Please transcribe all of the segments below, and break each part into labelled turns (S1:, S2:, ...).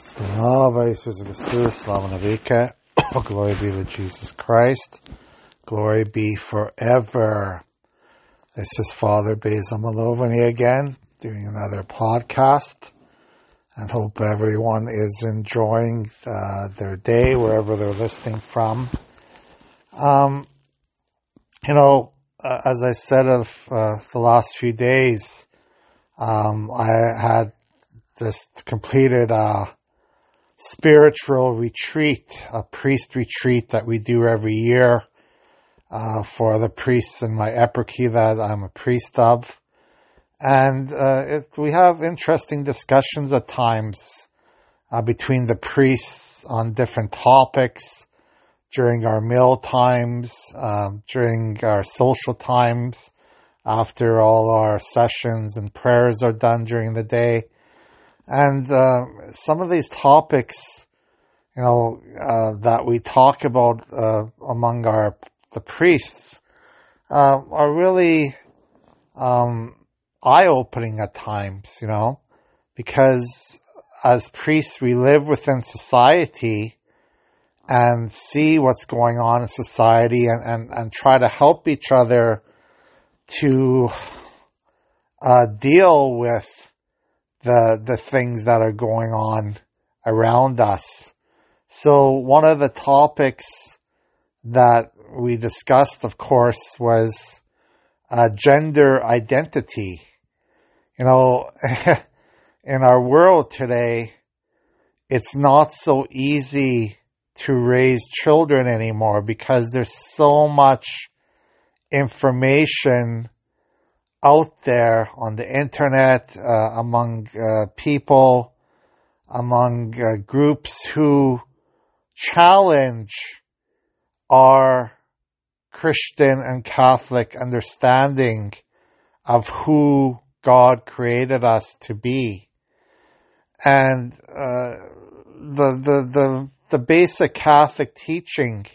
S1: Slava Jesus Slava Navika. Glory be to Jesus Christ. Glory be forever. This is Father Basil Malovany again, doing another podcast. And hope everyone is enjoying uh, their day wherever they're listening from. Um, you know, uh, as I said of uh, the last few days, um, I had just completed a spiritual retreat, a priest retreat that we do every year uh, for the priests in my eparchy that I'm a priest of. And uh, it, we have interesting discussions at times uh, between the priests on different topics during our meal times, um, during our social times, after all our sessions and prayers are done during the day. And uh, some of these topics, you know, uh, that we talk about uh, among our the priests uh, are really um, eye-opening at times, you know, because as priests we live within society and see what's going on in society and, and, and try to help each other to uh, deal with the the things that are going on around us. So one of the topics that we discussed, of course, was uh, gender identity. You know, in our world today, it's not so easy to raise children anymore because there's so much information out there on the internet, uh, among uh, people, among uh, groups who challenge our Christian and Catholic understanding of who God created us to be. And uh, the, the, the, the basic Catholic teaching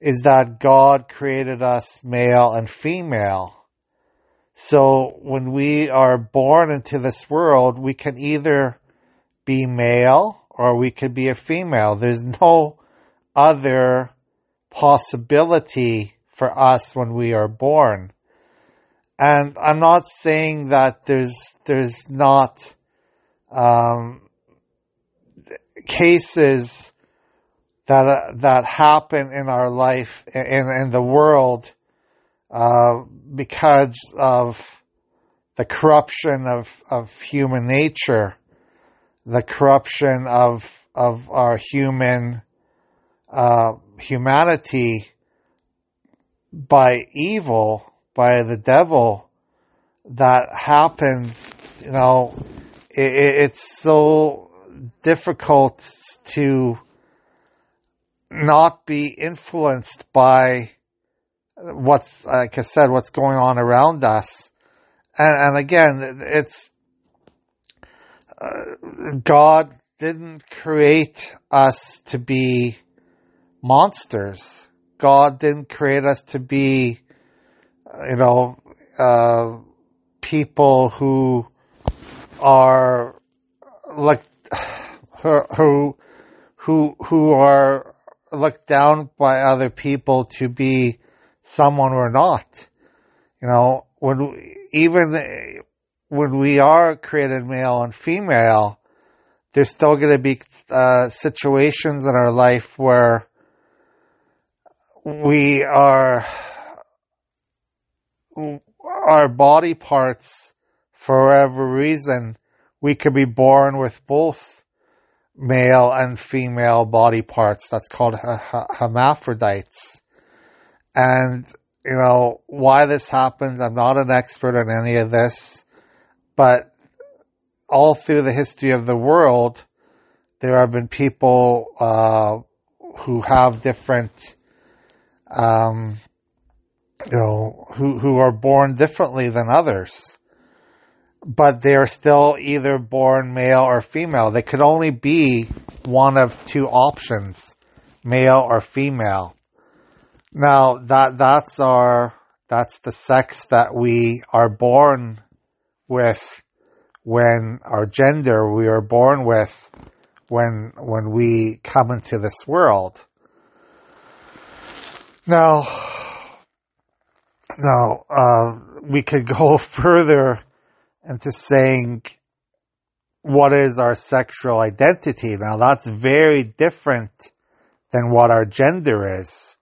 S1: is that God created us male and female so when we are born into this world, we can either be male or we could be a female. There's no other possibility for us when we are born. And I'm not saying that there's there's not um, cases that uh, that happen in our life in in the world uh, because of the corruption of, of human nature, the corruption of of our human uh, humanity by evil, by the devil, that happens. You know, it, it's so difficult to not be influenced by what's like I said, what's going on around us, and, and again, it's uh, God didn't create us to be monsters. God didn't create us to be, you know, uh, people who are like who who who are looked down by other people to be someone or not. You know, when we, even when we are created male and female, there's still going to be uh, situations in our life where we are our body parts for whatever reason we could be born with both male and female body parts that's called hermaphrodites and, you know, why this happens, I'm not an expert on any of this, but all through the history of the world, there have been people uh, who have different, um, you know, who who are born differently than others, but they are still either born male or female. They could only be one of two options, male or female. Now that that's our that's the sex that we are born with when our gender we are born with when when we come into this world. Now, now uh, we could go further into saying what is our sexual identity. Now that's very different than what our gender is.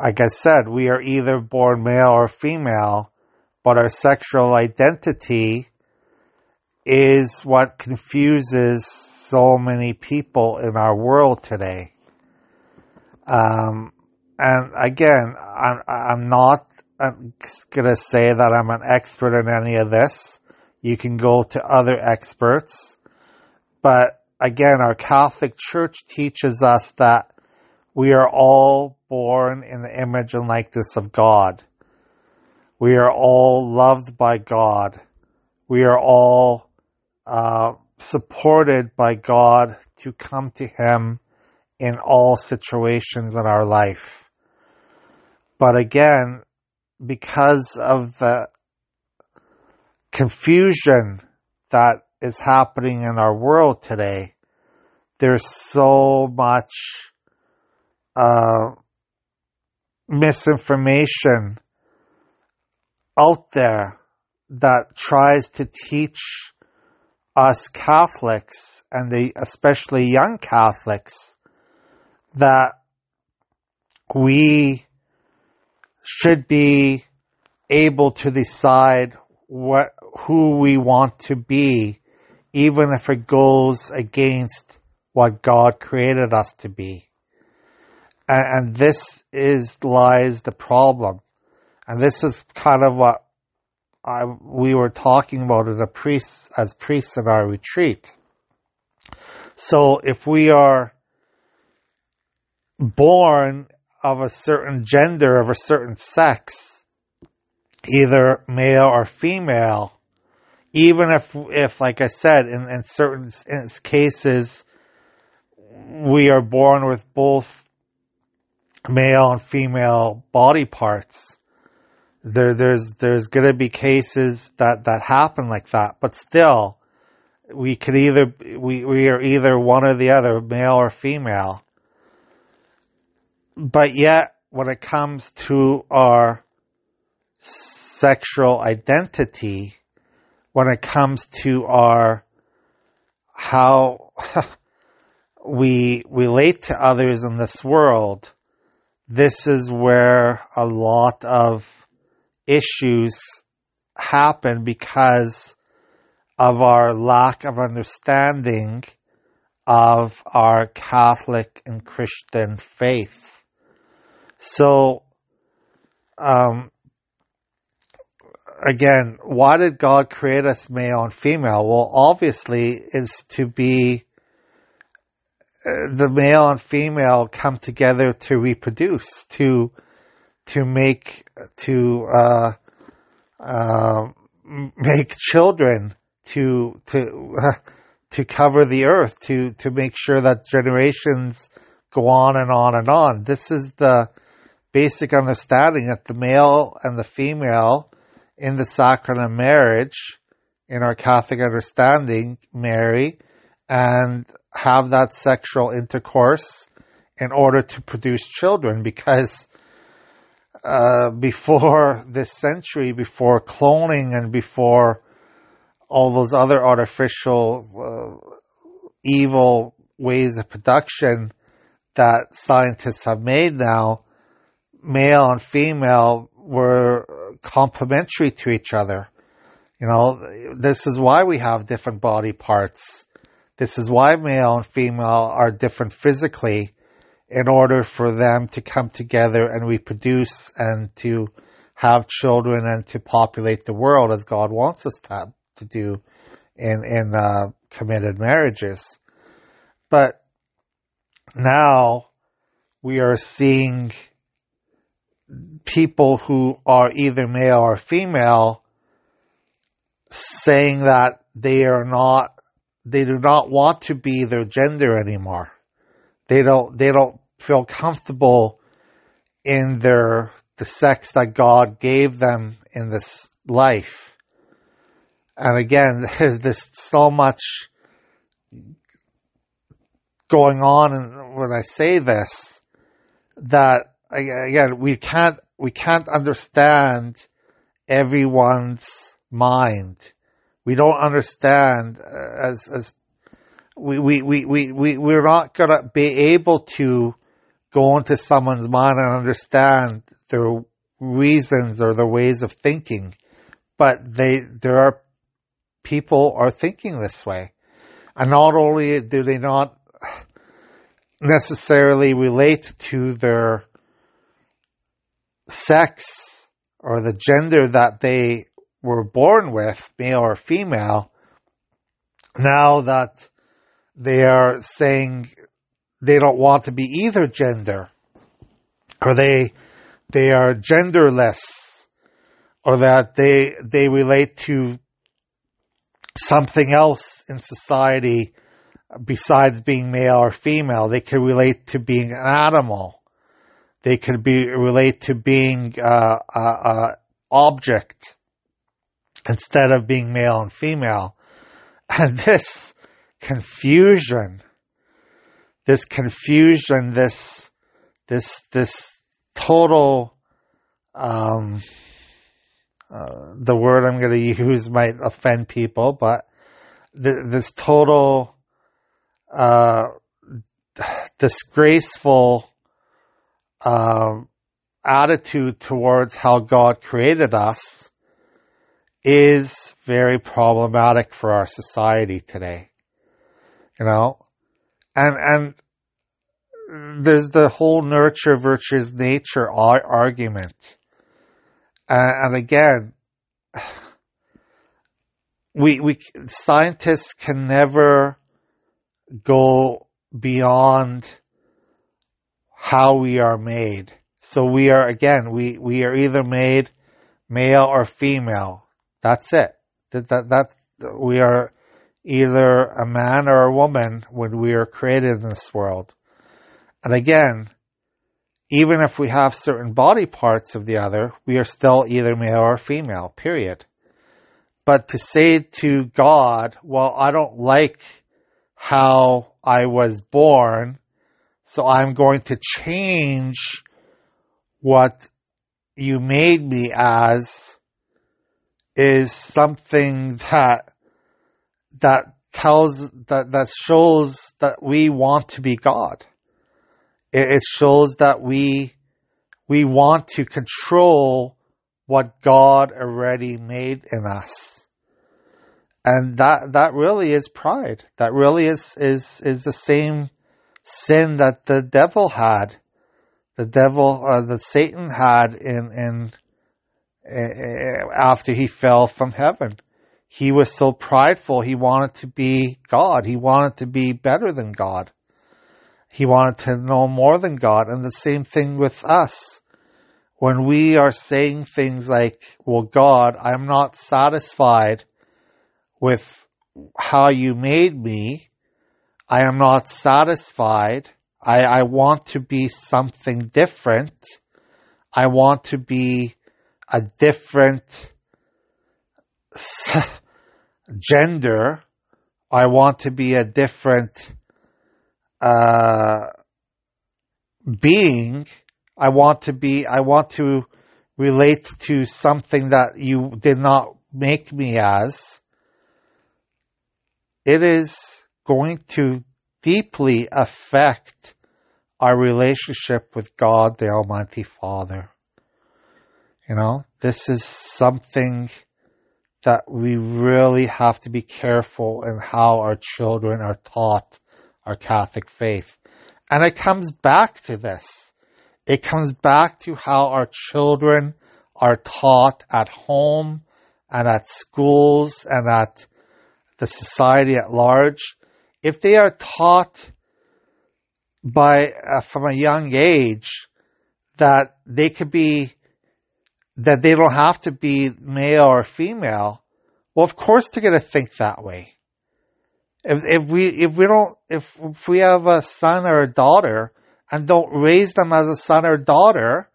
S1: Like I said, we are either born male or female, but our sexual identity is what confuses so many people in our world today. Um, and again, I'm, I'm not going to say that I'm an expert in any of this. You can go to other experts. But again, our Catholic Church teaches us that we are all born in the image and likeness of God. We are all loved by God. We are all uh, supported by God to come to Him in all situations in our life. But again, because of the confusion that is happening in our world today, there's so much uh, misinformation out there that tries to teach us Catholics and the especially young Catholics that we should be able to decide what who we want to be even if it goes against what God created us to be. And, and this is lies the problem. And this is kind of what I, we were talking about as a priest, as priests in our retreat. So if we are born of a certain gender, of a certain sex, either male or female, even if, if, like I said, in, in certain cases, we are born with both male and female body parts. There, there's, there's gonna be cases that, that happen like that, but still, we could either, we, we are either one or the other, male or female but yet when it comes to our sexual identity, when it comes to our how we relate to others in this world, this is where a lot of issues happen because of our lack of understanding of our Catholic and Christian faith. So, um, again, why did God create us male and female? Well, obviously, is to be the male and female come together to reproduce, to to make to uh, uh, make children, to to uh, to cover the earth, to to make sure that generations go on and on and on. This is the basic understanding that the male and the female in the sacrament of marriage, in our Catholic understanding, marry and have that sexual intercourse in order to produce children because uh, before this century, before cloning and before all those other artificial uh, evil ways of production that scientists have made now, male and female were complementary to each other. You know, this is why we have different body parts. This is why male and female are different physically in order for them to come together and reproduce and to have children and to populate the world as God wants us to, to do in, in uh, committed marriages. But now we are seeing people who are either male or female saying that they are not they do not want to be their gender anymore. They don't they don't feel comfortable in their the sex that God gave them in this life. And again, there's this so much going on and when I say this that again we can't we can't understand everyone's mind. We don't understand uh, as as we we we we, we we're not gonna be able to go into someone's mind and understand their reasons or their ways of thinking. But they there are people are thinking this way. And not only do they not necessarily relate to their sex or the gender that they were born with, male or female, now that they are saying they don't want to be either gender, or they they are genderless, or that they they relate to something else in society besides being male or female. They could relate to being an animal. They could be relate to being uh, a, a object instead of being male and female. And this confusion, this confusion, this this this total um, uh, the word I'm going to use might offend people, but th- this total uh, disgraceful uh, attitude towards how God created us is very problematic for our society today. You know, and and there's the whole nurture versus nature argument and again, we we scientists can never go beyond how we are made. So we are again we we are either made male or female. That's it. That that, that we are either a man or a woman when we are created in this world. And again, even if we have certain body parts of the other, we are still either male or female, period. But to say to God, well, I don't like how I was born, so I'm going to change what you made me as is something that that tells that that shows that we want to be God it shows that we we want to control what God already made in us. And that that really is pride. That really is is is the same sin that the devil had. The devil uh, that Satan had in in Eh, after he fell from heaven. He was so prideful. He wanted to be God. He wanted to be better than God. He wanted to know more than God. And the same thing with us. When we are saying things like, well, God, I'm not satisfied with how you made me. I am not satisfied. I, I want to be something different. I want to be a different gender. I want to be a different uh, being, I want to be, I want to relate to something that you did not make me as, it is going to deeply affect our relationship with God, the Almighty Father. You know, this is something that we really have to be careful in how our children are taught our Catholic faith. And it comes back to this. It comes back to how our children are taught at home and at schools and at the society at large. If they are taught by uh, from a young age that they could be that they don't have to be male or female, well, of course they're going to think that way. If, if we if we don't if, if we have a son or a daughter and don't raise them as a son or daughter,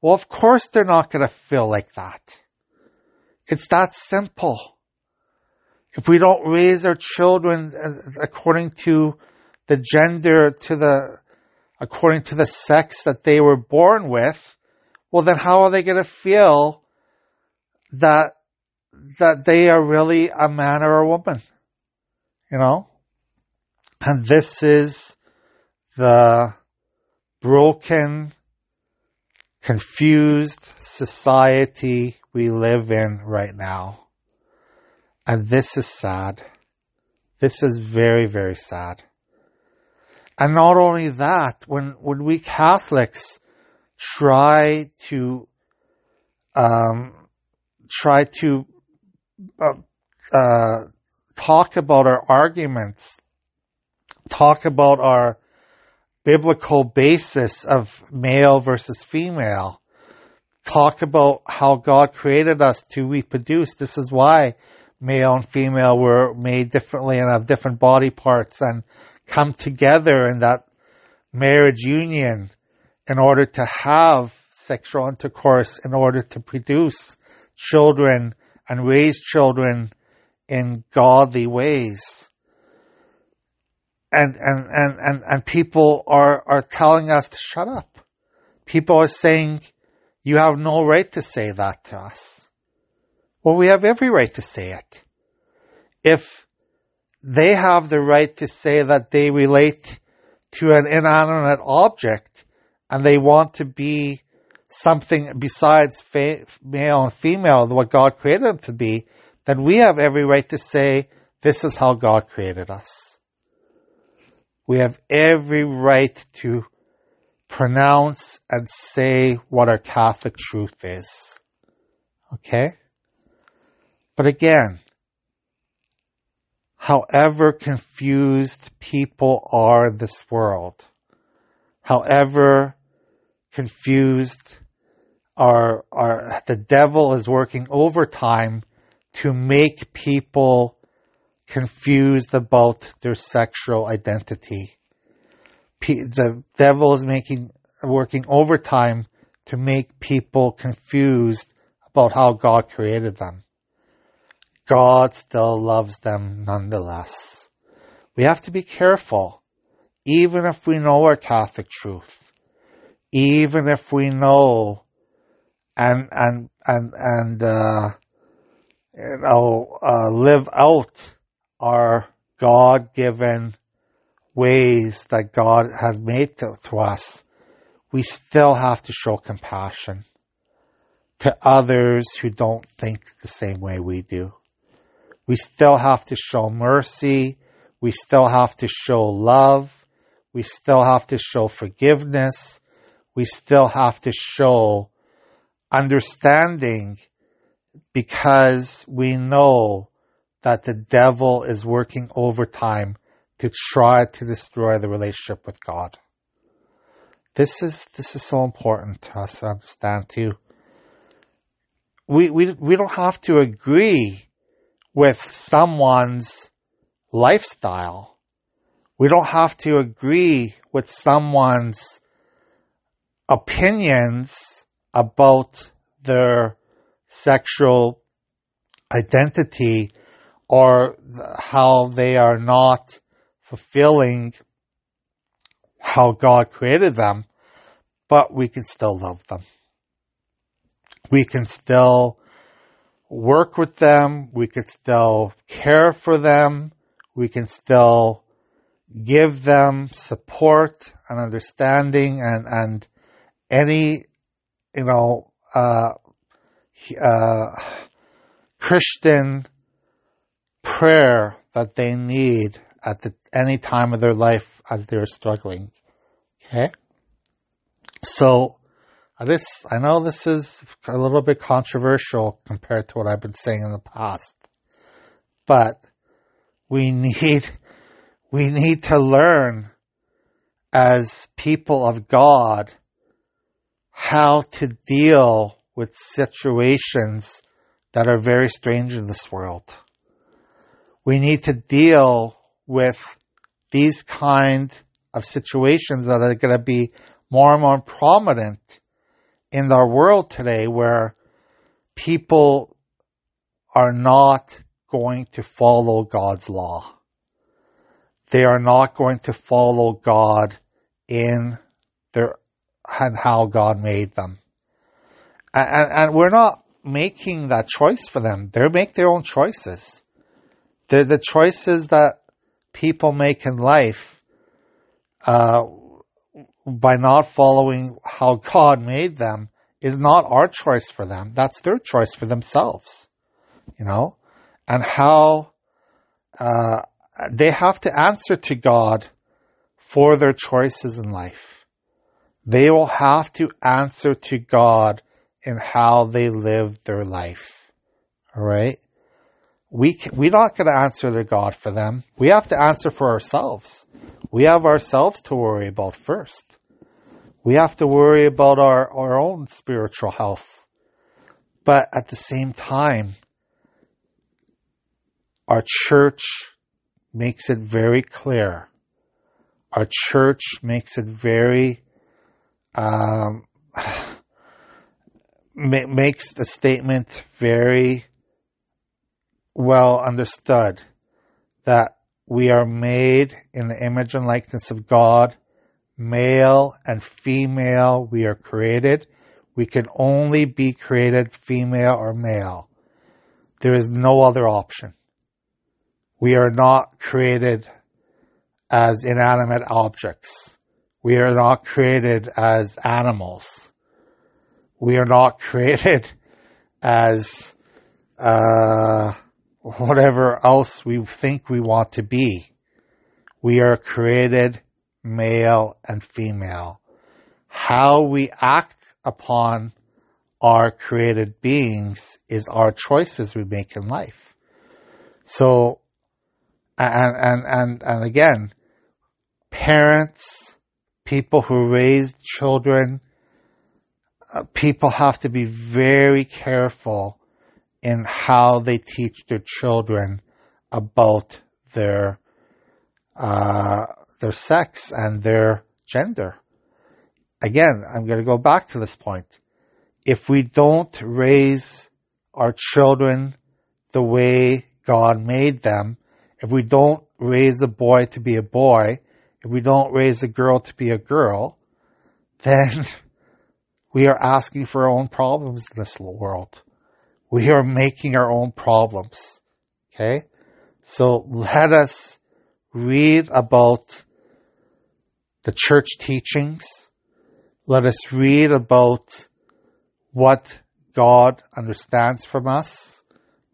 S1: well, of course they're not going to feel like that. It's that simple. If we don't raise our children uh, according to the gender to the, according to the sex that they were born with, well then how are they going to feel that, that they are really a man or a woman? You know? And this is the broken, confused society we live in right now. And this is sad. This is very, very sad. And not only that, when, when we Catholics try to, um, try to, uh, uh, talk about our arguments, talk about our biblical basis of male versus female, talk about how God created us to reproduce. This is why male and female were made differently and have different body parts and come together in that marriage union in order to have sexual intercourse, in order to produce children and raise children in godly ways. And, and, and, and, and people are, are telling us to shut up. People are saying, you have no right to say that to us. Well, we have every right to say it. If they have the right to say that they relate to an inanimate object and they want to be something besides male and female, what God created them to be, then we have every right to say, this is how God created us. We have every right to pronounce and say what our Catholic truth is. Okay? But again, however confused people are in this world, however confused are, the devil is working overtime to make people confused about their sexual identity. The devil is making, working overtime to make people confused about how God created them. God still loves them nonetheless. We have to be careful, even if we know our Catholic truth, even if we know and, and, and, and, uh, you know, uh, live out our God given ways that God has made to, to us, we still have to show compassion to others who don't think the same way we do. We still have to show mercy. We still have to show love. We still have to show forgiveness. We still have to show understanding because we know that the devil is working overtime to try to destroy the relationship with God. This is this is so important to us to understand too. We we we don't have to agree with someone's lifestyle. We don't have to agree with someone's opinions about their sexual identity or how they are not fulfilling how God created them, but we can still love them. We can still work with them. We can still care for them. We can still give them support and understanding and, and any, you know, uh, uh, Christian prayer that they need at the, any time of their life as they're struggling. Okay? So, this, I know this is a little bit controversial compared to what I've been saying in the past, but we need, we need to learn as people of God how to deal with situations that are very strange in this world. We need to deal with these kind of situations that are going to be more and more prominent in our world today where people are not going to follow God's law. they are not going to follow God in and how God made them. And, and, and we're not making that choice for them. They make their own choices. They're the choices that people make in life uh, by not following how God made them is not our choice for them. That's their choice for themselves, you know, and how uh, they have to answer to God for their choices in life. They will have to answer to God in how they live their life. All right. We, we're not going to answer to God for them. We have to answer for ourselves. We have ourselves to worry about first. We have to worry about our, our own spiritual health. But at the same time, our church makes it very clear. Our church makes it very, um, makes the statement very well understood that we are made in the image and likeness of God, male and female, we are created. We can only be created female or male. There is no other option. We are not created as inanimate objects. We are not created as animals. We are not created as uh, whatever else we think we want to be. We are created male and female. How we act upon our created beings is our choices we make in life. So and and and and again, parents, people who raise children, uh, people have to be very careful in how they teach their children about their uh, their sex and their gender. Again, I'm going to go back to this point. If we don't raise our children the way God made them, if we don't raise a boy to be a boy, we don't raise a girl to be a girl, then we are asking for our own problems in this world. We are making our own problems. Okay? So let us read about the church teachings. Let us read about what God understands from us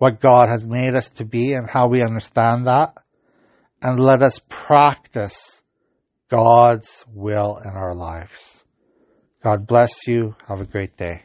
S1: what God has made us to be and how we understand that. And let us practice God's will in our lives. God bless you. Have a great day.